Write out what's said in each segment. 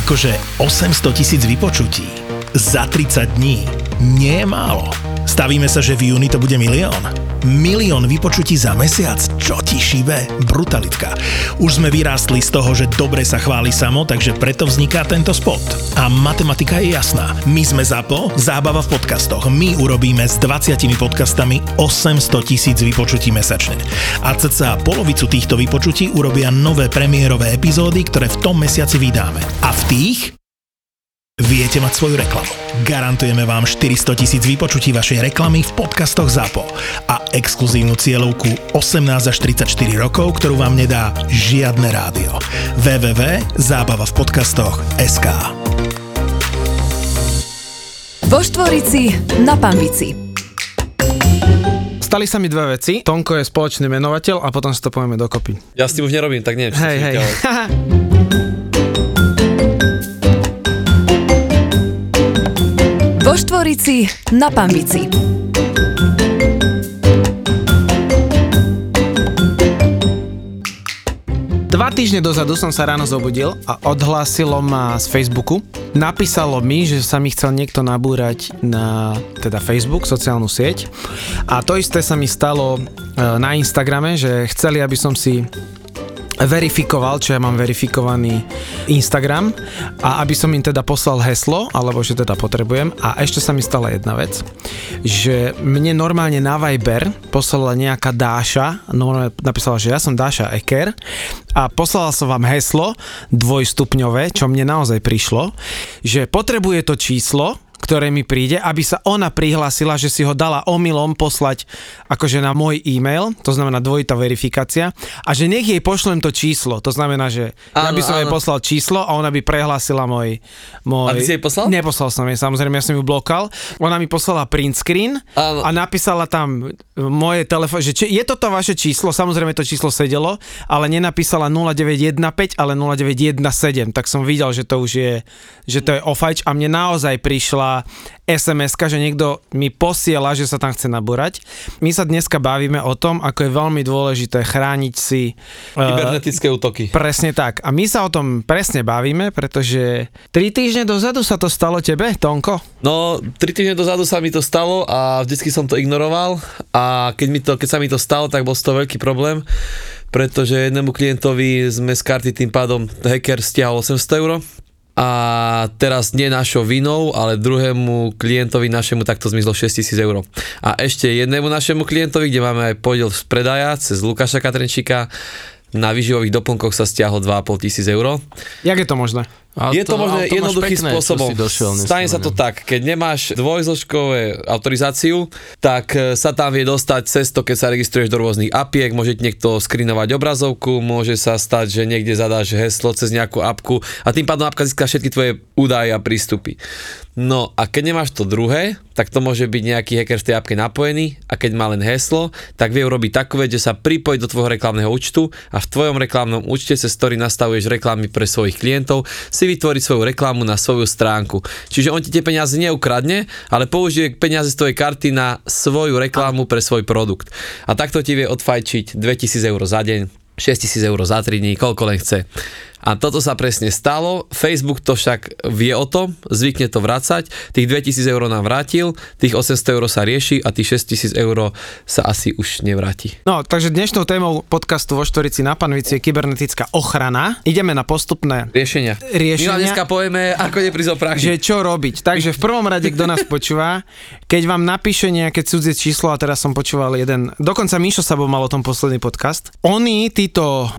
Akože 800 tisíc vypočutí za 30 dní nie je málo. Stavíme sa, že v júni to bude milión. Milión vypočutí za mesiac? Čo ti šíbe? Brutalitka. Už sme vyrástli z toho, že dobre sa chváli samo, takže preto vzniká tento spot. A matematika je jasná. My sme ZAPO, zábava v podcastoch. My urobíme s 20 podcastami 800 tisíc vypočutí mesačne. A cca polovicu týchto vypočutí urobia nové premiérové epizódy, ktoré v tom mesiaci vydáme. A v tých viete mať svoju reklamu. Garantujeme vám 400 tisíc vypočutí vašej reklamy v podcastoch ZAPO a exkluzívnu cieľovku 18 až 34 rokov, ktorú vám nedá žiadne rádio. www.zábava v podcastoch SK Vo Štvorici na Pambici. Stali sa mi dve veci. Tonko je spoločný menovateľ a potom si to povieme dokopy. Ja s tým už nerobím, tak neviem. čo Hej, hej. Štvorici na Pambici. Dva týždne dozadu som sa ráno zobudil a odhlásilo ma z Facebooku. Napísalo mi, že sa mi chcel niekto nabúrať na teda Facebook, sociálnu sieť. A to isté sa mi stalo e, na Instagrame, že chceli, aby som si verifikoval, čo ja mám verifikovaný Instagram a aby som im teda poslal heslo, alebo že teda potrebujem. A ešte sa mi stala jedna vec, že mne normálne na Viber poslala nejaká Dáša, normálne napísala, že ja som Dáša Eker a poslala som vám heslo dvojstupňové, čo mne naozaj prišlo, že potrebuje to číslo, ktoré mi príde, aby sa ona prihlásila, že si ho dala omylom poslať akože na môj e-mail, to znamená dvojitá verifikácia, a že nech jej pošlem to číslo, to znamená, že ja Áno, by som jej áno. poslal číslo a ona by prehlásila môj... môj... A ty si jej poslal? Neposlal som jej, samozrejme, ja som ju blokal. Ona mi poslala print screen Áno. a napísala tam moje telefón, že či, je toto vaše číslo, samozrejme to číslo sedelo, ale nenapísala 0915, ale 0917, tak som videl, že to už je, že to je ofajč a mne naozaj prišla sms že niekto mi posiela, že sa tam chce nabúrať. My sa dneska bavíme o tom, ako je veľmi dôležité chrániť si eh, Kybernetické útoky. Presne tak. A my sa o tom presne bavíme, pretože 3 týždne dozadu sa to stalo tebe, Tonko? No, tri týždne dozadu sa mi to stalo a vždycky som to ignoroval a keď, mi to, keď sa mi to stalo, tak bol toho veľký problém, pretože jednému klientovi sme z karty tým pádom hacker stiahol 800 eur a teraz nie našou vinou, ale druhému klientovi našemu takto zmizlo 6000 eur. A ešte jednému našemu klientovi, kde máme aj podiel z predaja cez Lukáša Katrenčíka, na výživových doplnkoch sa stiahlo 2,5 tisíc eur. Jak je to možné? A je to, možné ale jednoduchým pekné, spôsobom. došiel Stane sa to tak, keď nemáš dvojzložkové autorizáciu, tak e, sa tam vie dostať cez to, keď sa registruješ do rôznych apiek, môže niekto skrinovať obrazovku, môže sa stať, že niekde zadáš heslo cez nejakú apku a tým pádom apka získa všetky tvoje údaje a prístupy. No a keď nemáš to druhé, tak to môže byť nejaký hacker v tej apke napojený a keď má len heslo, tak vie urobiť takú vec, že sa pripojí do tvojho reklamného účtu a v tvojom reklamnom účte, cez ktorý nastavuješ reklamy pre svojich klientov, si vytvoriť svoju reklamu na svoju stránku. Čiže on ti tie peniaze neukradne, ale použije peniaze z tvojej karty na svoju reklamu pre svoj produkt. A takto ti vie odfajčiť 2000 eur za deň, 6000 eur za 3 dní, koľko len chce. A toto sa presne stalo, Facebook to však vie o tom, zvykne to vracať, tých 2000 eur nám vrátil, tých 800 eur sa rieši a tých 6000 eur sa asi už nevráti. No, takže dnešnou témou podcastu vo Štorici na Panvici je kybernetická ochrana. Ideme na postupné Riešenia. Riešenia. My dneska povieme, ako neprísť že čo robiť. Takže v prvom rade, kto nás počúva, keď vám napíše nejaké cudzie číslo, a teraz som počúval jeden, dokonca Mišo Sabo mal o tom posledný podcast, oni, títo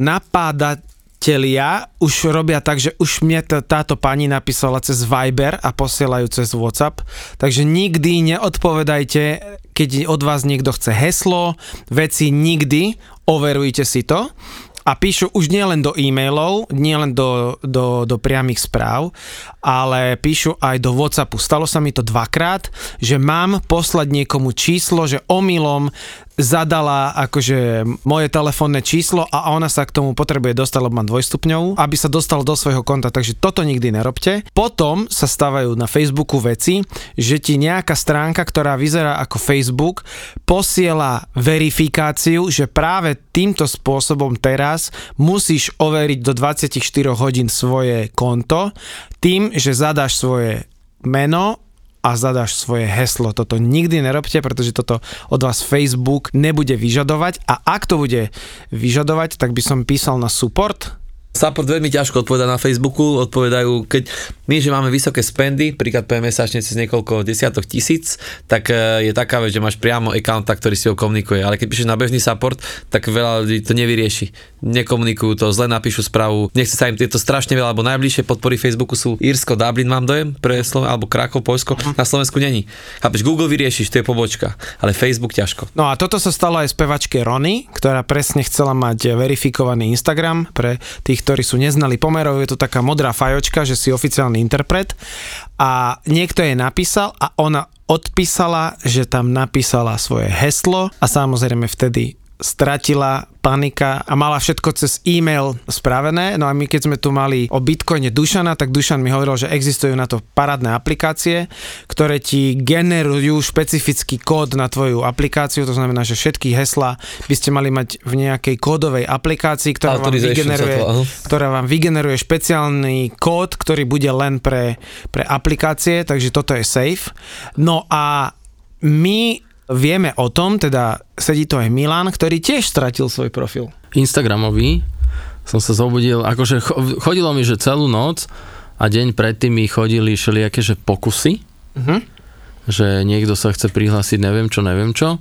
napádatelia, už robia tak, že už mne t- táto pani napísala cez Viber a posielajú cez WhatsApp, takže nikdy neodpovedajte, keď od vás niekto chce heslo, veci nikdy, overujte si to a píšu už nielen do e-mailov, nielen do, do, do priamých správ, ale píšu aj do Whatsappu. Stalo sa mi to dvakrát, že mám poslať niekomu číslo, že omylom zadala akože moje telefónne číslo a ona sa k tomu potrebuje dostať, lebo má dvojstupňovú, aby sa dostal do svojho konta, takže toto nikdy nerobte. Potom sa stávajú na Facebooku veci, že ti nejaká stránka, ktorá vyzerá ako Facebook, posiela verifikáciu, že práve týmto spôsobom teraz musíš overiť do 24 hodín svoje konto tým, že zadáš svoje meno, a zadáš svoje heslo. Toto nikdy nerobte, pretože toto od vás Facebook nebude vyžadovať a ak to bude vyžadovať, tak by som písal na support Support veľmi ťažko odpoveda na Facebooku, odpovedajú, keď my, že máme vysoké spendy, príklad mesačne cez niekoľko desiatok tisíc, tak e, je taká vec, že máš priamo accounta, ktorý si ho komunikuje, ale keď píšeš na bežný support, tak veľa ľudí to nevyrieši. Nekomunikujú to, zle napíšu správu, nechce sa im tieto strašne veľa, alebo najbližšie podpory Facebooku sú Írsko, Dublin mám dojem, pre Sloven- alebo Krakov, Polsko, na Slovensku není. Chápeš, Google vyriešiš, to je pobočka, ale Facebook ťažko. No a toto sa stalo aj spevačke Rony, ktorá presne chcela mať verifikovaný Instagram pre tých ktorí sú neznali pomerov, je to taká modrá fajočka, že si oficiálny interpret. A niekto jej napísal a ona odpísala, že tam napísala svoje heslo a samozrejme vtedy stratila panika a mala všetko cez e-mail spravené. No a my keď sme tu mali o Bitcoine Dušana, tak Dušan mi hovoril, že existujú na to parádne aplikácie, ktoré ti generujú špecifický kód na tvoju aplikáciu, to znamená, že všetky hesla by ste mali mať v nejakej kódovej aplikácii, ktorá vám, vygeneruje, ktorá vám vygeneruje špeciálny kód, ktorý bude len pre, pre aplikácie, takže toto je safe. No a my vieme o tom, teda sedí to aj Milan, ktorý tiež stratil svoj profil. Instagramový som sa zobudil, akože chodilo mi, že celú noc a deň predtým mi chodili všelijaké, že pokusy, uh-huh. že niekto sa chce prihlásiť, neviem čo, neviem čo.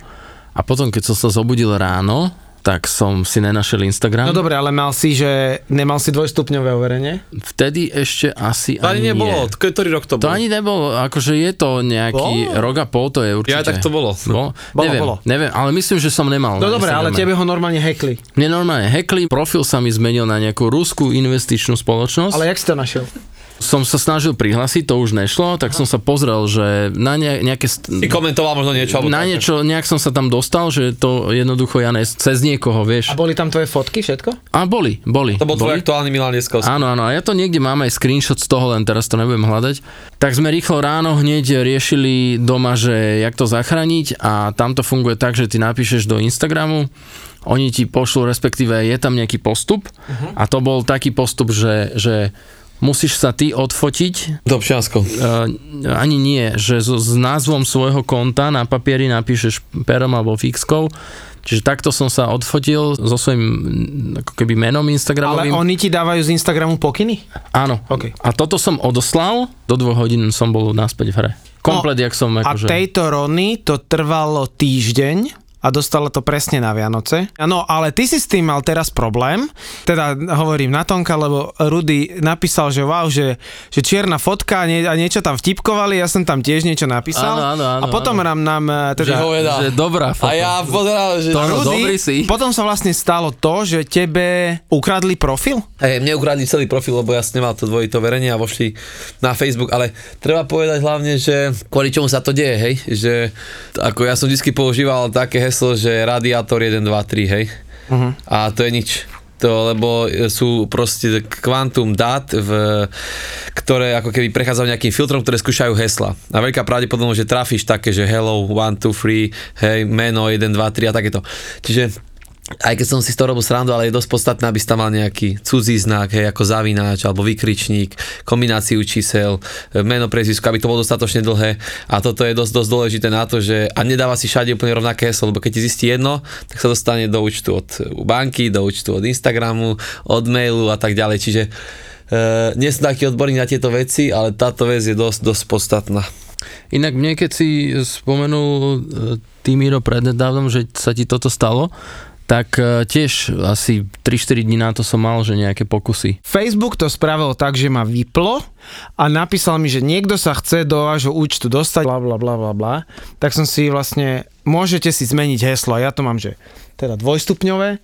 A potom, keď som sa zobudil ráno, tak som si nenašiel Instagram. No dobre, ale mal si, že nemal si dvojstupňové overenie? Vtedy ešte asi to ani, ani nebolo, nie. ktorý rok to bolo? To ani nebolo, akože je to nejaký bolo? rok a pol, to je určite. Ja tak to bolo. Bolo? bolo neviem, bolo. neviem, ale myslím, že som nemal. No dobre, ale tebe ho normálne hackli. Mne normálne hackli, profil sa mi zmenil na nejakú ruskú investičnú spoločnosť. Ale jak si to našiel? Som sa snažil prihlásiť, to už nešlo, tak som sa pozrel, že na ne, nejaké... Si komentoval možno niečo? Na niečo, nejak som sa tam dostal, že to jednoducho ja ne, cez niekoho, vieš. A boli tam tvoje fotky, všetko? A boli, boli. To bol boli. tvoj aktuálny Milan Lieskovský. Áno, áno, a ja to niekde mám aj screenshot z toho, len teraz to nebudem hľadať. Tak sme rýchlo ráno hneď riešili doma, že jak to zachrániť a tam to funguje tak, že ty napíšeš do Instagramu, oni ti pošlú, respektíve je tam nejaký postup uh-huh. a to bol taký postup, že, že musíš sa ty odfotiť. Do občiansko. Uh, ani nie, že so, s názvom svojho konta na papieri napíšeš perom alebo fixkou. Čiže takto som sa odfotil so svojím ako keby menom Instagramovým. Ale oni ti dávajú z Instagramu pokyny? Áno. Okay. A toto som odoslal, do dvoch hodín som bol naspäť v hre. Komplet, no, jak som akože... A tejto Rony to trvalo týždeň a dostala to presne na Vianoce. No ale ty si s tým mal teraz problém, teda hovorím na Tonka, lebo Rudy napísal, že wow, že, že čierna fotka a, nie, a niečo tam vtipkovali, ja som tam tiež niečo napísal áno, áno, áno, a potom áno. nám, nám e, teda... Že, že dobrá fotka. A ja pozeral, že... To, Rudy, dobrý si. Potom sa vlastne stalo to, že tebe ukradli profil? Hej, mne ukradli celý profil, lebo ja som nemal to dvojito verenie a vošli na Facebook, ale treba povedať hlavne, že kvôli čomu sa to deje, hej, že ako ja som vždy používal také heslo, že radiátor 1, 2, 3, hej. Uh-huh. A to je nič. To, lebo sú proste kvantum dát, v, ktoré ako keby prechádzajú nejakým filtrom, ktoré skúšajú hesla. A veľká pravdepodobnosť, že trafíš také, že hello, 1, 2, 3, hej, meno, 1, 2, 3 a takéto. Čiže aj keď som si z toho robil srandu, ale je dosť podstatné, aby si tam mal nejaký cudzí znak, hej, ako zavináč alebo vykričník, kombináciu čísel, meno, prezvisko, aby to bolo dostatočne dlhé. A toto je dosť, dosť dôležité na to, že a nedáva si všade úplne rovnaké heslo, lebo keď ti zistí jedno, tak sa dostane do účtu od banky, do účtu od Instagramu, od mailu a tak ďalej. Čiže e, nie som taký odborník na tieto veci, ale táto vec je dosť, dosť podstatná. Inak mne, keď si spomenul e, Týmiro prednedávnom, že sa ti toto stalo, tak e, tiež asi 3-4 dní na to som mal, že nejaké pokusy. Facebook to spravil tak, že ma vyplo a napísal mi, že niekto sa chce do vášho účtu dostať, bla bla bla bla bla. Tak som si vlastne, môžete si zmeniť heslo, ja to mám, že teda dvojstupňové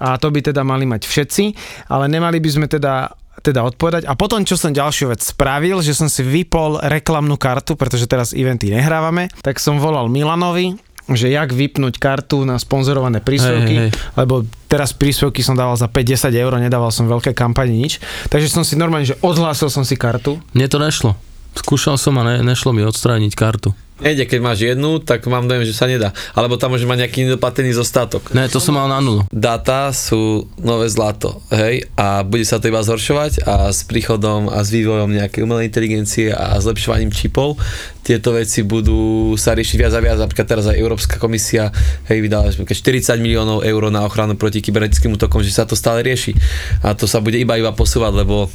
a to by teda mali mať všetci, ale nemali by sme teda teda odpovedať. A potom, čo som ďalšiu vec spravil, že som si vypol reklamnú kartu, pretože teraz eventy nehrávame, tak som volal Milanovi že jak vypnúť kartu na sponzorované príspevky, Hej, hej, hej. lebo teraz príspevky som dával za 5-10 eur, nedával som veľké kampani nič, takže som si normálne, že odhlásil som si kartu. Mne to nešlo. Skúšal som a ne, nešlo mi odstrániť kartu. Nejde, keď máš jednu, tak mám dojem, že sa nedá. Alebo tam môže mať nejaký nedoplatený zostatok. Ne, to som mal na nulu. Data sú nové zlato, hej, a bude sa to iba zhoršovať a s príchodom a s vývojom nejakej umelej inteligencie a zlepšovaním čipov tieto veci budú sa riešiť viac a viac. Napríklad teraz aj Európska komisia hej, vydala že 40 miliónov eur na ochranu proti kybernetickým útokom, že sa to stále rieši. A to sa bude iba iba posúvať, lebo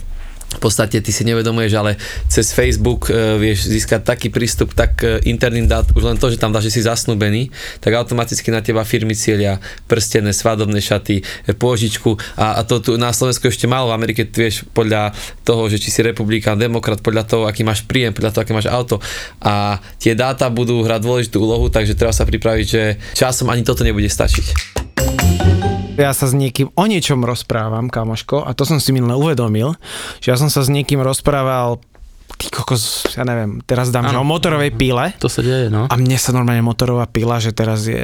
v podstate ty si nevedomuješ, ale cez Facebook e, vieš získať taký prístup tak e, interným dát, už len to, že tam dáš, že si zasnúbený, tak automaticky na teba firmy cieľia prstené, svadobné šaty, e, pôžičku a, a to tu na Slovensku ešte málo, v Amerike vieš podľa toho, že či si republikán, demokrat, podľa toho, aký máš príjem, podľa toho, aké máš auto a tie dáta budú hrať dôležitú úlohu, takže treba sa pripraviť, že časom ani toto nebude stačiť. Ja sa s niekým o niečom rozprávam, kamoško, a to som si minule uvedomil, že ja som sa s niekým rozprával ty kokos, ja neviem, teraz dám, že o motorovej píle To sa deje, no. a mne sa normálne motorová pila, že teraz je,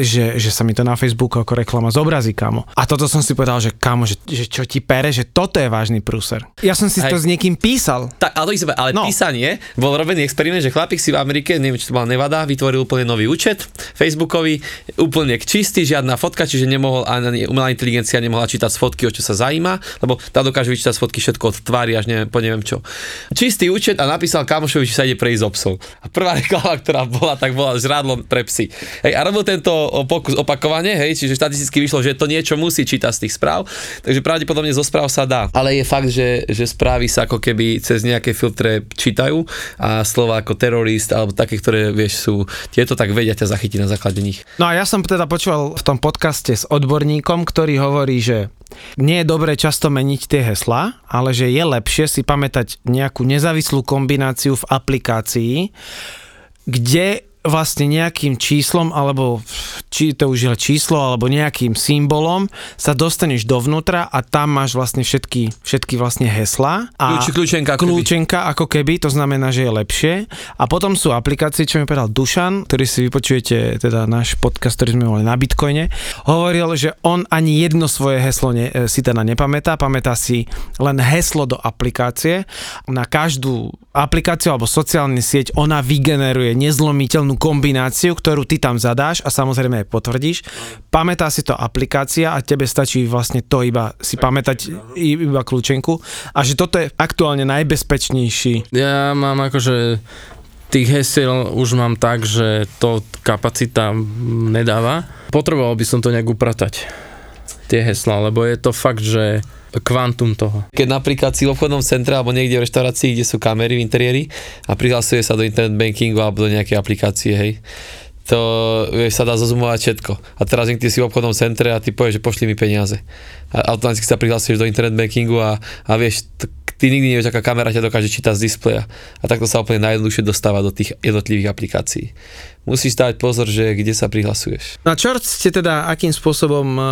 že, že sa mi to na Facebooku ako reklama zobrazí, kamo. A toto som si povedal, že kamo, že, že čo ti pere, že toto je vážny prúser. Ja som si Hej. to s niekým písal. Tak, ale, to ale No. písanie, bol robený experiment, že chlapík si v Amerike, neviem, či to bola Nevada, vytvoril úplne nový účet, Facebookový, úplne čistý, žiadna fotka, čiže nemohol ani umelá inteligencia nemohla čítať z fotky, o čo sa zaujíma, lebo tá dokáže vyčítať z fotky všetko od tvári až neviem, po neviem čo. Čistý účet a napísal kamošovi, že sa ide prejsť so psom. A prvá reklama, ktorá bola, tak bola žrádlo pre psy. Hej, a robil tento pokus opakovane, hej, čiže štatisticky vyšlo, že to niečo musí čítať z tých správ, takže pravdepodobne zo správ sa dá. Ale je fakt, že, že správy sa ako keby cez nejaké filtre čítajú a slova ako terorist alebo také, ktoré vieš sú, tieto tak vedia ťa zachytiť na základe nich. No a ja som teda počúval v tom podcaste s odborníkom, ktorý hovorí, že nie je dobré často meniť tie heslá, ale že je lepšie si pamätať nejakú nezávislú kombináciu v aplikácii, kde vlastne nejakým číslom, alebo či to už je číslo, alebo nejakým symbolom sa dostaneš dovnútra a tam máš vlastne všetky, všetky vlastne heslá. A Kľúči, kľúčenka, ako keby. kľúčenka ako keby, to znamená, že je lepšie. A potom sú aplikácie, čo mi povedal Dušan, ktorý si vypočujete, teda náš podcast, ktorý sme mali na Bitcoine, hovoril, že on ani jedno svoje heslo ne, e, si teda nepamätá, pamätá si len heslo do aplikácie. Na každú aplikáciu alebo sociálnu sieť ona vygeneruje nezlomiteľnú kombináciu, ktorú ty tam zadáš a samozrejme aj potvrdíš. Pamätá si to aplikácia a tebe stačí vlastne to iba si pamätať iba kľúčenku a že toto je aktuálne najbezpečnejší. Ja mám akože tých hesiel už mám tak, že to kapacita nedáva. Potreboval by som to nejak upratať, tie hesla, lebo je to fakt, že kvantum toho. Keď napríklad si v obchodnom centre alebo niekde v reštaurácii, kde sú kamery v interiéri a prihlasuje sa do internet bankingu alebo do nejakej aplikácie, hej, to vieš, sa dá zozumovať všetko. A teraz niekde si v obchodnom centre a ty povieš, že pošli mi peniaze. A automaticky sa prihlasuješ do internet bankingu a, a vieš, t- ty nikdy nevieš, aká kamera ťa dokáže čítať z displeja. A takto sa úplne najjednoduchšie dostáva do tých jednotlivých aplikácií. Musíš dať pozor, že kde sa prihlasuješ. Na čo ste teda, akým spôsobom e,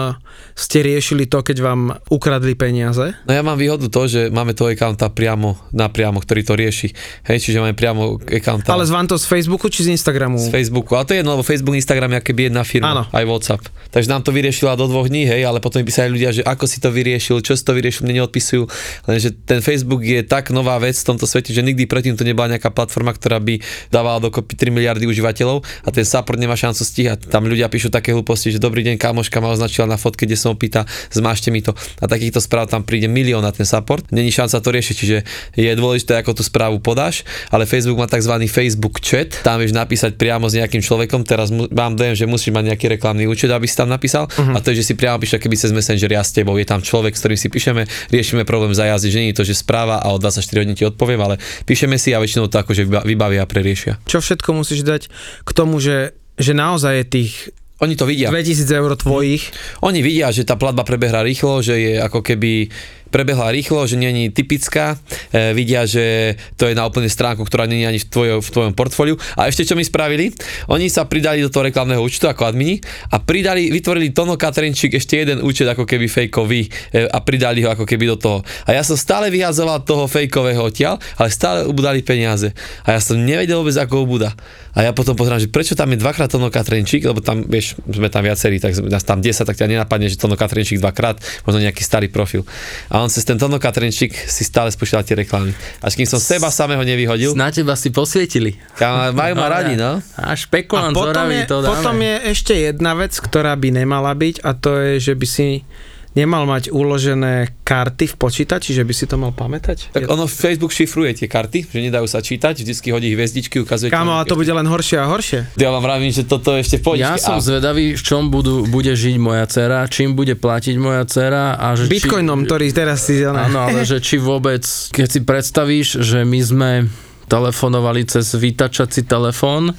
ste riešili to, keď vám ukradli peniaze? No ja mám výhodu to, že máme toho accounta priamo, napriamo, ktorý to rieši. Hej, čiže máme priamo accounta Ale z vám to z Facebooku či z Instagramu? z Facebooku. A to je jedno, lebo Facebook, Instagram je aké jedna firma. Áno. Aj WhatsApp. Takže nám to vyriešila do dvoch dní, hej, ale potom písali ľudia, že ako si to vyriešil, čo si to vyriešil, mne neodpisujú. Lenže ten Facebook je tak nová vec v tomto svete, že nikdy predtým to nebola nejaká platforma, ktorá by dávala dokopy 3 miliardy užívateľov a ten support nemá šancu stíhať. Tam ľudia píšu také hlúposti, že dobrý deň, kamoška ma označila na fotke, kde som opýta, zmášte mi to. A takýchto správ tam príde milión na ten support. Není šanca to riešiť, čiže je dôležité, ako tú správu podáš, ale Facebook má tzv. Facebook chat, tam vieš napísať priamo s nejakým človekom, teraz mu, mám dojem, že musíš mať nejaký reklamný účet, aby si tam napísal, uh-huh. a to je, že si priamo píše, keby cez Messenger ja s tebou, je tam človek, s ktorým si píšeme, riešime problém za jazdy, že nie je to, že správa a o 24 hodín ti odpoviem, ale píšeme si a väčšinou to akože vyba- vybavia a preriešia. Čo všetko musíš dať k tomu, že, že naozaj je tých Oni to vidia. 2000 eur tvojich? Oni vidia, že tá platba prebehla rýchlo, že je ako keby prebehla rýchlo, že je typická, e, vidia, že to je na úplne stránku, ktorá je ani v, tvojo, v tvojom portfóliu. A ešte čo mi spravili? Oni sa pridali do toho reklamného účtu ako admini a pridali, vytvorili Tono Katrinčík ešte jeden účet ako keby fejkový e, a pridali ho ako keby do toho. A ja som stále vyhazoval toho fejkového odtiaľ, ale stále ubudali peniaze. A ja som nevedel vôbec, ako ubúda. A ja potom pozerám, že prečo tam je dvakrát Tono Katrenčík, lebo tam, vieš, sme tam viacerí, tak nás tam 10, tak ťa nenapadne, že Tono Katrenčík dvakrát, možno nejaký starý profil. A on cez ten Tono Katrenčík si stále spúšťal tie reklamy. Až kým som seba samého nevyhodil, Na teba si posvietili. majú ma radi, no. A špekulant A potom, je, to dáme. potom je ešte jedna vec, ktorá by nemala byť a to je, že by si nemal mať uložené karty v počítači, že by si to mal pamätať. Tak ono Facebook šifruje tie karty, že nedajú sa čítať, vždycky hodí hviezdičky, ukazuje. Kámo, a to bude len horšie a horšie. Ja vám vravím, že toto ešte pôjde. Ja som a, zvedavý, v čom budú, bude žiť moja dcera, čím bude platiť moja dcera a že Bitcoinom, či, ktorý teraz si... Áno, ale že či vôbec, keď si predstavíš, že my sme telefonovali cez vytačací telefón,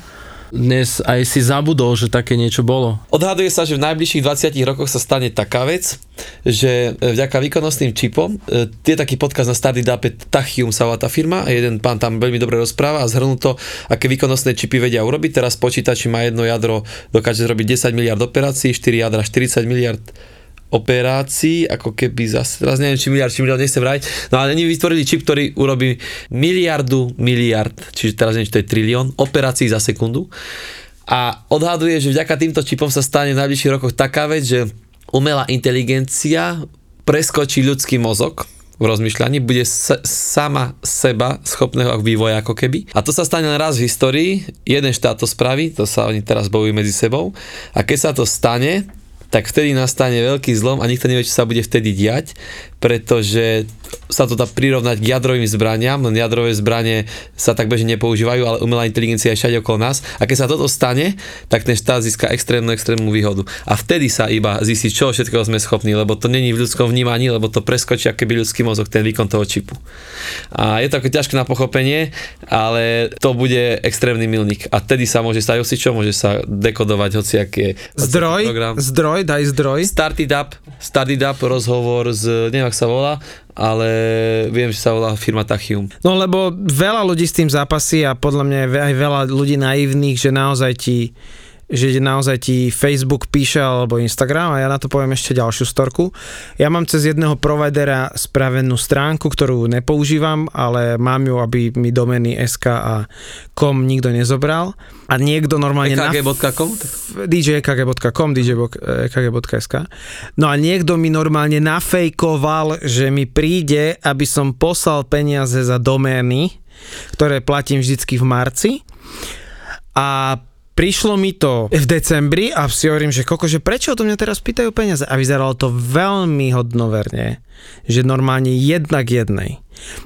dnes aj si zabudol, že také niečo bolo. Odhaduje sa, že v najbližších 20 rokoch sa stane taká vec, že e, vďaka výkonnostným čipom, e, je taký podcast na Stardy Dape, Tachium sa volá tá firma, a jeden pán tam veľmi dobre rozpráva a zhrnul to, aké výkonnostné čipy vedia urobiť. Teraz počítači má jedno jadro, dokáže zrobiť 10 miliard operácií, 4 jadra 40 miliard operácií, ako keby zase, teraz neviem, či miliard, či miliard, nechcem vrať, no ale oni vytvorili čip, ktorý urobí miliardu miliard, čiže teraz neviem, či to je trilión, operácií za sekundu. A odhaduje, že vďaka týmto čipom sa stane v najbližších rokoch taká vec, že umelá inteligencia preskočí ľudský mozog v rozmýšľaní, bude sa, sama seba schopného vývoja ako keby. A to sa stane len raz v histórii, jeden štát to spraví, to sa oni teraz bojujú medzi sebou. A keď sa to stane, tak vtedy nastane veľký zlom a nikto nevie, čo sa bude vtedy diať, pretože sa to dá prirovnať k jadrovým zbraniam, len jadrové zbranie sa tak bežne nepoužívajú, ale umelá inteligencia je všade okolo nás. A keď sa toto stane, tak ten štát získa extrémnu, extrémnu výhodu. A vtedy sa iba zistí, čo všetkého sme schopní, lebo to není v ľudskom vnímaní, lebo to preskočí keby ľudský mozog, ten výkon toho čipu. A je to ako ťažké na pochopenie, ale to bude extrémny milník. A vtedy sa môže stať hocičo, môže sa dekodovať hociaké Zdroj, program. zdroj, daj zdroj. Started Up, Started Up rozhovor z, neviem, ak sa volá, ale viem, že sa volá firma Tachium. No lebo veľa ľudí s tým zápasí a podľa mňa je aj veľa ľudí naivných, že naozaj ti že naozaj ti Facebook píše alebo Instagram a ja na to poviem ešte ďalšiu storku. Ja mám cez jedného providera spravenú stránku, ktorú nepoužívam, ale mám ju, aby mi domény SK a kom nikto nezobral a niekto normálne na ekg.com? djekg.com, djekg.sk. No a niekto mi normálne nafejkoval, že mi príde, aby som poslal peniaze za domény, ktoré platím vždycky v marci. A prišlo mi to v decembri a si hovorím, že koko, že prečo to mňa teraz pýtajú peniaze? A vyzeralo to veľmi hodnoverne, že normálne jedna k jednej.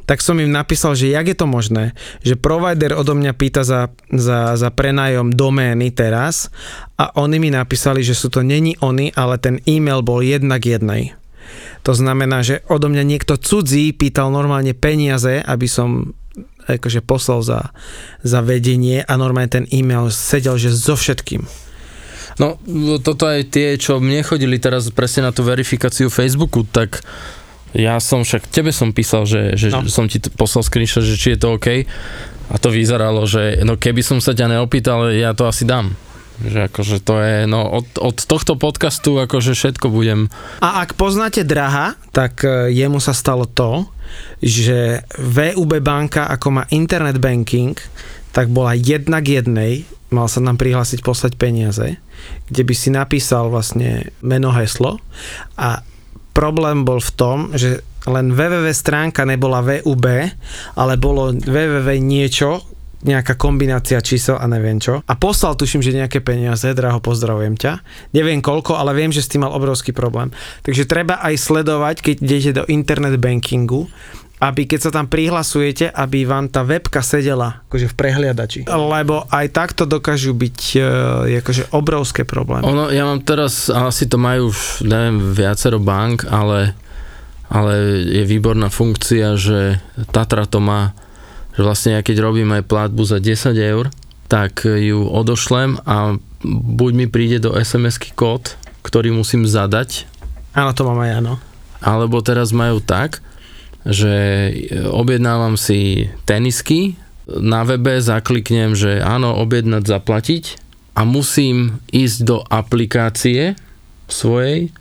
Tak som im napísal, že jak je to možné, že provider odo mňa pýta za, za, za prenájom domény teraz a oni mi napísali, že sú to není oni, ale ten e-mail bol jedna k jednej. To znamená, že odo mňa niekto cudzí pýtal normálne peniaze, aby som akože poslal za, za vedenie a normálne ten e-mail sedel, že so všetkým. No, toto aj tie, čo mne chodili teraz presne na tú verifikáciu Facebooku, tak ja som však, tebe som písal, že, že No. som ti poslal screenshot, že či je to OK. A to vyzeralo, že no keby som sa ťa neopýtal, ja to asi dám. Že akože to je, no od, od tohto podcastu akože všetko budem A ak poznáte Draha, tak e, jemu sa stalo to, že VUB banka, ako má internet banking, tak bola jedna k jednej, mal sa nám prihlásiť poslať peniaze, kde by si napísal vlastne meno, heslo. A problém bol v tom, že len www stránka nebola VUB, ale bolo www niečo, nejaká kombinácia čísel a neviem čo. A poslal tuším, že nejaké peniaze, draho pozdravujem ťa. Neviem koľko, ale viem, že s tým mal obrovský problém. Takže treba aj sledovať, keď idete do internet bankingu, aby keď sa tam prihlasujete, aby vám tá webka sedela akože v prehliadači. Lebo aj takto dokážu byť e, akože obrovské problémy. Ono, ja mám teraz, asi to majú už, neviem, viacero bank, ale, ale je výborná funkcia, že Tatra to má, že vlastne ja keď robím aj platbu za 10 eur, tak ju odošlem a buď mi príde do SMS-ky kód, ktorý musím zadať, Áno, to mám aj áno. alebo teraz majú tak, že objednávam si tenisky, na webe zakliknem, že áno, objednať, zaplatiť a musím ísť do aplikácie svojej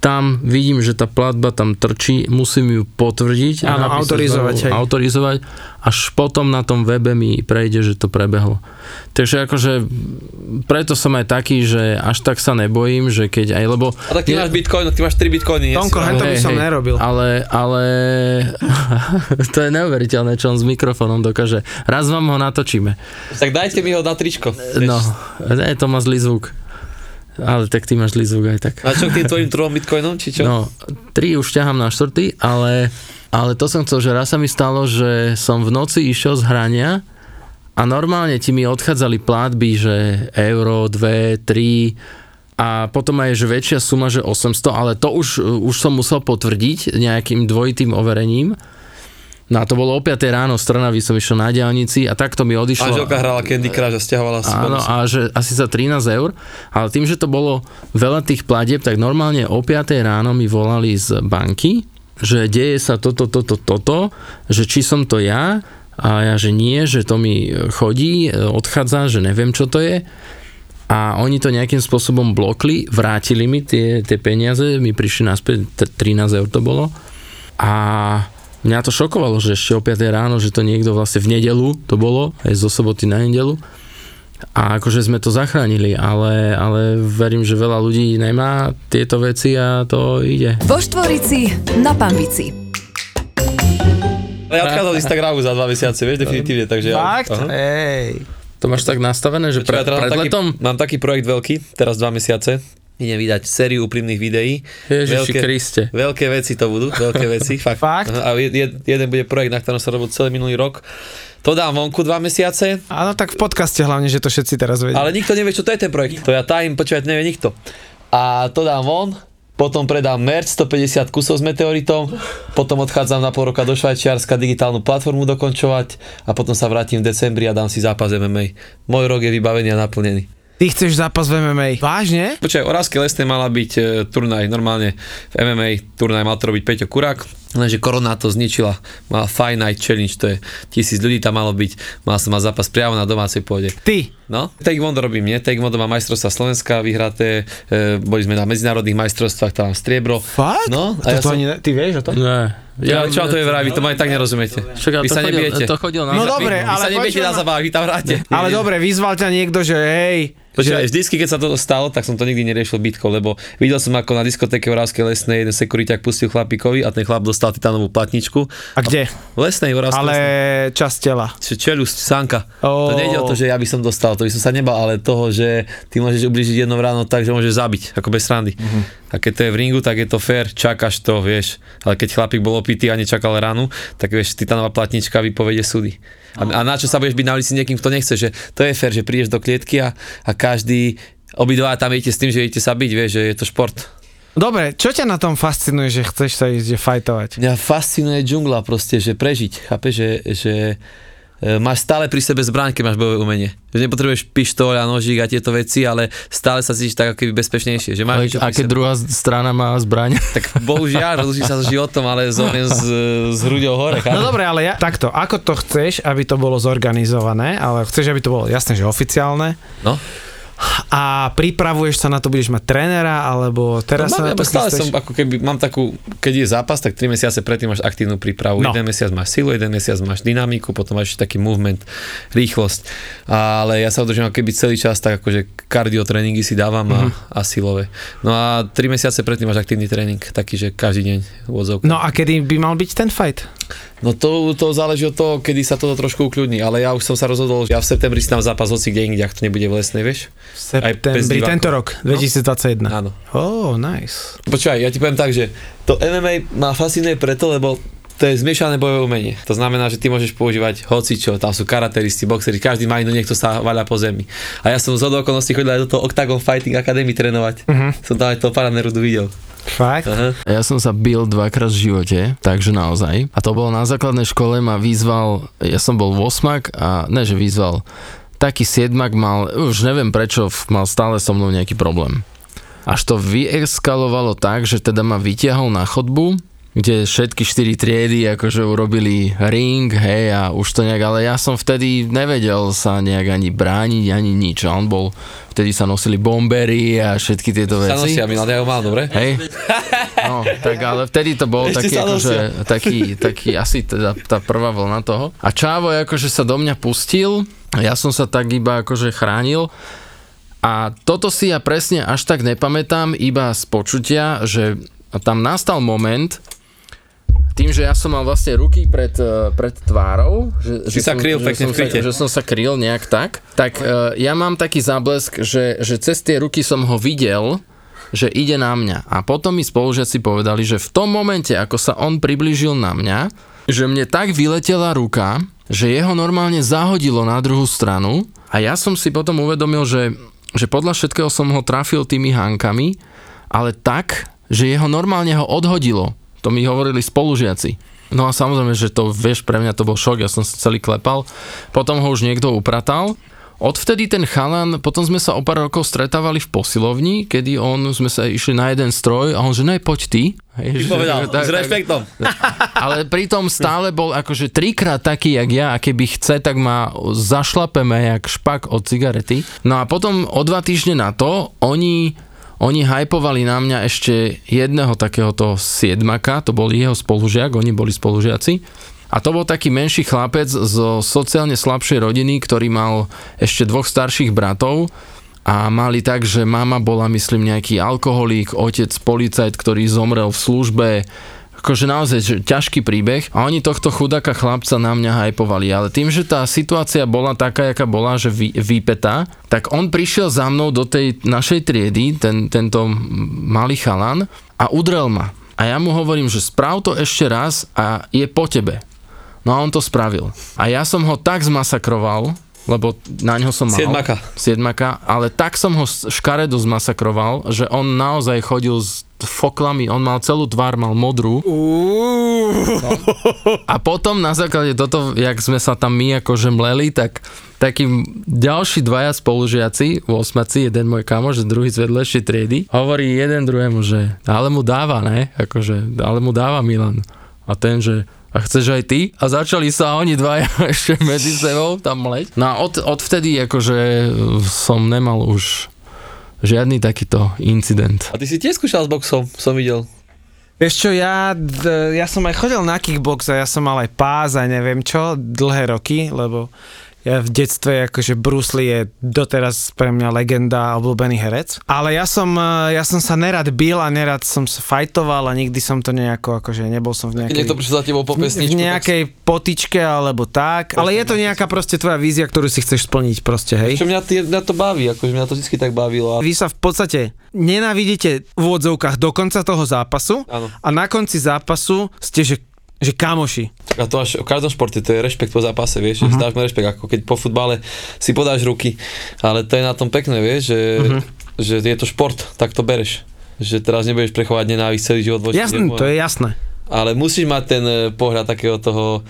tam vidím, že tá platba tam trčí, musím ju potvrdiť. Áno, napísať autorizovať, znovu, hej. Autorizovať, až potom na tom webe mi prejde, že to prebehlo. Takže akože preto som aj taký, že až tak sa nebojím, že keď aj, lebo... A tak ty máš bitcoin, ty máš 3 bitcoiny. Tonko, hento by Hej, som hej, nerobil. Ale, ale to je neuveriteľné, čo on s mikrofónom dokáže. Raz vám ho natočíme. Tak dajte mi ho na tričko. No, ne, to má zlý zvuk. Ale tak ty máš zlý zvuk aj tak. A čo k tým tvojim trom bitcoinom, či čo? No, tri už ťahám na štvrtý, ale, ale to som chcel, že raz sa mi stalo, že som v noci išiel z hrania a normálne ti mi odchádzali platby, že euro, 2, 3 a potom aj že väčšia suma, že 800, ale to už, už som musel potvrdiť nejakým dvojitým overením. No a to bolo o 5 ráno, z Trnavy som išiel na diálnici a takto mi odišlo. Manželka hrala Candy Crush a stiahovala si Áno, a že asi za 13 eur, ale tým, že to bolo veľa tých platieb, tak normálne o 5 ráno mi volali z banky, že deje sa toto, toto, toto, že či som to ja, a ja, že nie, že to mi chodí, odchádza, že neviem, čo to je. A oni to nejakým spôsobom blokli, vrátili mi tie, tie peniaze, mi prišli naspäť, t- 13 eur to bolo. A mňa to šokovalo, že ešte o 5 ráno, že to niekto vlastne v nedelu to bolo, aj zo soboty na nedelu. A akože sme to zachránili, ale, ale verím, že veľa ľudí nemá tieto veci a to ide. Vo Štvorici na Pambici. Ale ja odchádzam z Instagramu za dva mesiace, vieš, definitívne, takže... ja- Fakt? Aha. Ej. To máš tak nastavené, že Čo, ja pre, teraz mám pred taký, letom? mám taký projekt veľký, teraz dva mesiace. Idem vydať sériu úprimných videí. Ježiši Kriste. veľké veci to budú, veľké veci, fakt. Fakt? A jed, jed- jeden bude projekt, na ktorom sa robil celý minulý rok. To dám vonku dva mesiace, Áno, tak v podcaste hlavne, že to všetci teraz vedia. ale nikto nevie, čo to je ten projekt. To ja tajím, počúvať nevie nikto. A to dám von, potom predám merch 150 kusov s meteoritom, potom odchádzam na pol roka do Švajčiarska digitálnu platformu dokončovať a potom sa vrátim v decembri a dám si zápas MMA. Môj rok je vybavený a naplnený. Ty chceš zápas v MMA. Vážne? Počkaj, Oravskej lesnej mala byť e, turnaj, normálne v MMA turnaj mal to robiť Peťo Kurák, lenže korona to zničila. Mala Fight Night Challenge, to je tisíc ľudí tam malo byť, mal som mať zápas priamo na domácej pôde. Ty. No, Taekwondo robím, nie? Taekwondo má majstrovstva Slovenska vyhraté, e, boli sme na medzinárodných majstrovstvách, tam mám striebro. Fakt? No, a to, ja to som... ani, ne- ty vieš o tom? Ne. Ja, čo to je vraj, vy to aj tak nerozumiete. Však, ale vy sa chodil, nebiete. to chodil na No dobre, vy ale sa nebiete počujem na vy tam hráte. Ale dobre, vyzval ťa niekto, že hej, Počkaj, vždycky, keď sa to stalo, tak som to nikdy neriešil bitkou, lebo videl som ako na diskotéke Oravskej lesnej jeden sekuriťak pustil chlapíkovi a ten chlap dostal titánovú platničku. a kde? V lesnej Oravskej Ale lesnej. časť tela. Č- Čelusť, sánka. Ó. To nejde o to, že ja by som dostal, to by som sa nebal, ale toho, že ty môžeš ubližiť jedno ráno tak, že môžeš zabiť, ako bez srandy. A keď to je v ringu, tak je to fér, čakáš to, vieš. Ale keď chlapík bol opitý a nečakal ránu, tak vieš, titánová platnička vypovede súdy. A, a na čo sa budeš byť na ulici niekým, kto nechce, že to je fér, že prídeš do klietky a, a každý, obidva tam idete s tým, že idete sa byť, vieš, že je to šport. Dobre, čo ťa na tom fascinuje, že chceš sa ísť že fajtovať? Mňa fascinuje džungla proste, že prežiť, chápeš, že, že máš stále pri sebe zbraň, keď máš bojové umenie. Že nepotrebuješ pištoľ a nožík a tieto veci, ale stále sa cítiš tak ako keby bezpečnejšie. Že máš a keď druhá strana má zbraň? Tak bohužiaľ, rozlučí sa so životom, ale zomriem s, s hruďou hore. No chápeš? dobre, ale ja, takto, ako to chceš, aby to bolo zorganizované, ale chceš, aby to bolo jasné, že oficiálne No, a pripravuješ sa na to, budeš mať trénera, alebo teraz no sa na mám, to stále som ako keby, mám takú, keď je zápas, tak 3 mesiace predtým máš aktívnu prípravu. No. Jeden mesiac máš silu, jeden mesiac máš dynamiku, potom máš taký movement, rýchlosť. Ale ja sa udržím ako keby celý čas tak akože kardio tréningy si dávam a, Mhm. a silové. No a 3 mesiace predtým máš aktívny tréning, taký, že každý deň v No a kedy by mal byť ten fight? No to, to záleží od toho, kedy sa toto trošku ukľudní, ale ja už som sa rozhodol, že ja v septembri si dám zápas hoci kde inde, ak to nebude v lesnej, vieš? V septembri, tento rok, 2021. Áno. Oh, nice. Počúvaj, ja ti poviem tak, že to MMA ma fascinuje preto, lebo to je zmiešané bojové umenie. To znamená, že ty môžeš používať hocičo, tam sú karateristi, boxeri, každý má inú, niekto sa vaľa po zemi. A ja som z okolností chodil aj do toho Octagon Fighting Academy trénovať. Uh-huh. Som tam aj toho Paranerudu videl. Fakt? Aha. Ja som sa bil dvakrát v živote, takže naozaj. A to bolo na základnej škole, ma vyzval, ja som bol 8 a ne, že vyzval, taký siedmak mal, už neviem prečo, mal stále so mnou nejaký problém. Až to vyeskalovalo tak, že teda ma vytiahol na chodbu kde všetky štyri triedy akože urobili ring, hej, a už to nejak, ale ja som vtedy nevedel sa nejak ani brániť, ani nič. A on bol, vtedy sa nosili bombery a všetky tieto Sa veci. nosia, Milan, ja ho mám, dobre? Hej? No, tak ale vtedy to bol Ešte taký, sa akože, nosia. taký, taký asi teda tá prvá vlna toho. A Čávo akože sa do mňa pustil, ja som sa tak iba akože chránil a toto si ja presne až tak nepamätám, iba z počutia, že tam nastal moment, tým, že ja som mal vlastne ruky pred, eh, pred tvárou, že, Si že, sa kryl že, pekne som sa, že som sa kryl nejak tak, tak eh, ja mám taký záblesk, že, že cez tie ruky som ho videl, že ide na mňa. A potom mi spolužiaci povedali, že v tom momente, ako sa on priblížil na mňa, že mne tak vyletela ruka, že jeho normálne zahodilo na druhú stranu a ja som si potom uvedomil, že, že podľa všetkého som ho trafil tými hankami, ale tak, že jeho normálne ho odhodilo. To mi hovorili spolužiaci. No a samozrejme, že to, vieš, pre mňa to bol šok, ja som sa celý klepal. Potom ho už niekto upratal. Odvtedy ten chalan, potom sme sa o pár rokov stretávali v posilovni, kedy on, sme sa išli na jeden stroj a on, že nej, poď ty. Že- Povedal, tak- s tak- rešpektom. ale pritom stále bol akože trikrát taký, jak ja a keby chce, tak ma zašlapeme jak špak od cigarety. No a potom o dva týždne na to oni oni hypovali na mňa ešte jedného takéhoto siedmaka, to bol jeho spolužiak, oni boli spolužiaci. A to bol taký menší chlapec zo sociálne slabšej rodiny, ktorý mal ešte dvoch starších bratov a mali tak, že mama bola, myslím, nejaký alkoholík, otec policajt, ktorý zomrel v službe, akože naozaj že ťažký príbeh a oni tohto chudáka chlapca na mňa hypovali, ale tým, že tá situácia bola taká, jaká bola, že vy, výpetá, tak on prišiel za mnou do tej našej triedy, ten, tento malý chalan a udrel ma. A ja mu hovorím, že správ to ešte raz a je po tebe. No a on to spravil. A ja som ho tak zmasakroval, lebo na ňo som mal. Siedmaka. Siedmaka, ale tak som ho škaredo zmasakroval, že on naozaj chodil s foklami, on mal celú tvár, mal modrú. No. A potom na základe toto, jak sme sa tam my akože mleli, tak takí ďalší dvaja spolužiaci, v osmaci, jeden môj kamoš, druhý z vedlejšej triedy, hovorí jeden druhému, že ale mu dáva, ne? Akože, ale mu dáva Milan. A ten, že a chceš aj ty? A začali sa oni dvaja ešte medzi sebou tam mleť. No a od, odvtedy akože som nemal už žiadny takýto incident. A ty si tiež skúšal s boxom, som videl. Vieš čo, ja, ja som aj chodil na kickbox a ja som mal aj pás a neviem čo, dlhé roky, lebo ja v detstve, akože Bruce Lee je doteraz pre mňa legenda a obľúbený herec. Ale ja som, eh, ja som sa nerad bil a nerad som sa fajtoval a nikdy som to nejako, akože nebol som v nejakej... niekto prišiel za tebou po v nejakej potičke alebo tak, ale je to nejaká proste tvoja vízia, ktorú si chceš splniť proste, tak, hej. čo mňa, mňa to baví, akože mňa to vždy tak bavilo. A Vy sa v podstate nenávidíte v úvodzovkách do konca toho zápasu Áno. a na konci zápasu ste, že, že kamoši. A to až v každom športe, to je rešpekt po zápase, vieš, uh-huh. dáš rešpekt, ako keď po futbale si podáš ruky, ale to je na tom pekné, vieš, že, uh-huh. že je to šport, tak to bereš. Že teraz nebudeš prechovať nenávisť celý život voči Jasné, to je jasné. ale musíš mať ten eh, pohľad takého toho,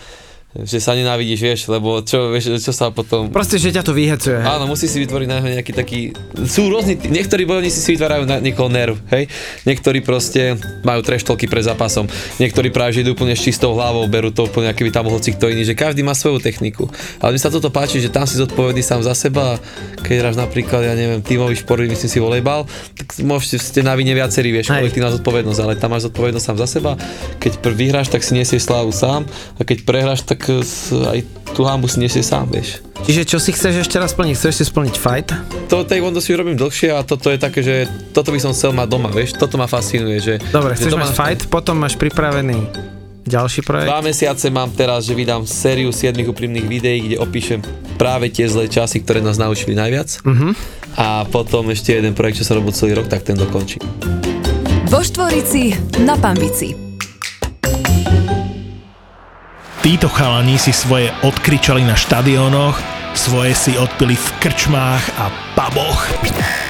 že sa nenávidíš, vieš, lebo čo, vieš, čo sa potom... Proste, že ťa to vyhecuje. Áno, musí si vytvoriť na neho nejaký taký... Sú rôzni, niektorí bojovníci si vytvárajú na niekoho nerv, hej? Niektorí proste majú treštolky pred zápasom, niektorí práve že idú úplne s čistou hlavou, berú to úplne, aký by tam mohol kto iný, že každý má svoju techniku. Ale mi sa toto páči, že tam si zodpovedný sám za seba, keď hráš napríklad, ja neviem, tímový šport, myslím si volejbal, tak môžete, ste na vine viacerí, vieš, kolektívna zodpovednosť, ale tam máš zodpovednosť sám za seba. Keď vyhráš, tak si nesieš slávu sám a keď prehráš, tak eh, s- aj tú hambu si nesieš sám, vieš. Čiže čo si chceš ešte raz splniť? Chceš si splniť fight? To Taekwondo si robím dlhšie a toto je také, že toto by som chcel mať doma, vieš, toto ma fascinuje, že... Dobre, že chceš doma- mať fight, potom máš pripravený ďalší projekt. Dva mesiace mám teraz, že vydám sériu 7 úprimných videí, kde opíšem práve tie zlé časy, ktoré nás naučili najviac. Mhm. A potom ešte jeden projekt, čo sa robil celý rok, tak ten dokončím. Vo Štvorici na Pambici. Títo chalani si svoje odkričali na štadiónoch, svoje si odpili v krčmách a puboch.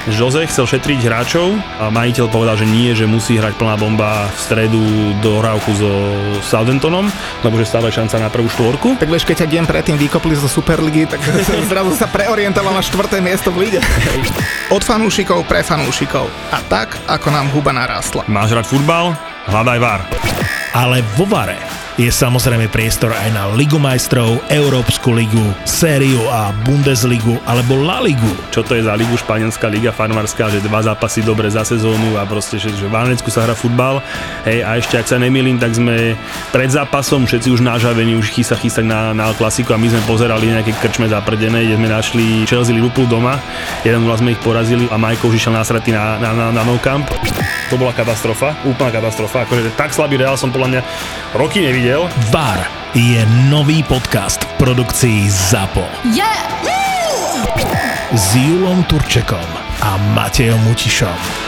Jose chcel šetriť hráčov a majiteľ povedal, že nie, že musí hrať plná bomba v stredu do hrávku so Southamptonom, lebo že stále šanca na prvú štvorku. Tak vieš, keď ťa deň predtým vykopli zo Superligy, tak zrazu sa preorientoval na štvrté miesto v líde. Od fanúšikov pre fanúšikov. A tak, ako nám huba narastla. Máš hrať futbal? Hľadaj VAR. Ale vo Vare je samozrejme priestor aj na Ligu majstrov, Európsku ligu, Sériu A, Bundesligu alebo La Ligu. Čo to je za ligu, španielská liga farmárska, že dva zápasy dobre za sezónu a proste, že, že v Anecku sa hrá futbal. Hej, a ešte, ak sa nemýlim, tak sme pred zápasom všetci už nážavení, už chystá chystať na, na klasiku a my sme pozerali nejaké krčme zaprdené, kde sme našli Chelsea Liverpool doma. Jeden vás sme ich porazili a Majko už išiel násratý na, na, na, na no camp. To bola katastrofa, úplná katastrofa. Akože tak slabý Real som podľa mňa roky nevidel. VAR je nový podcast v produkcii ZAPO. Yeah! S Julom Turčekom a Matejom Mutišom.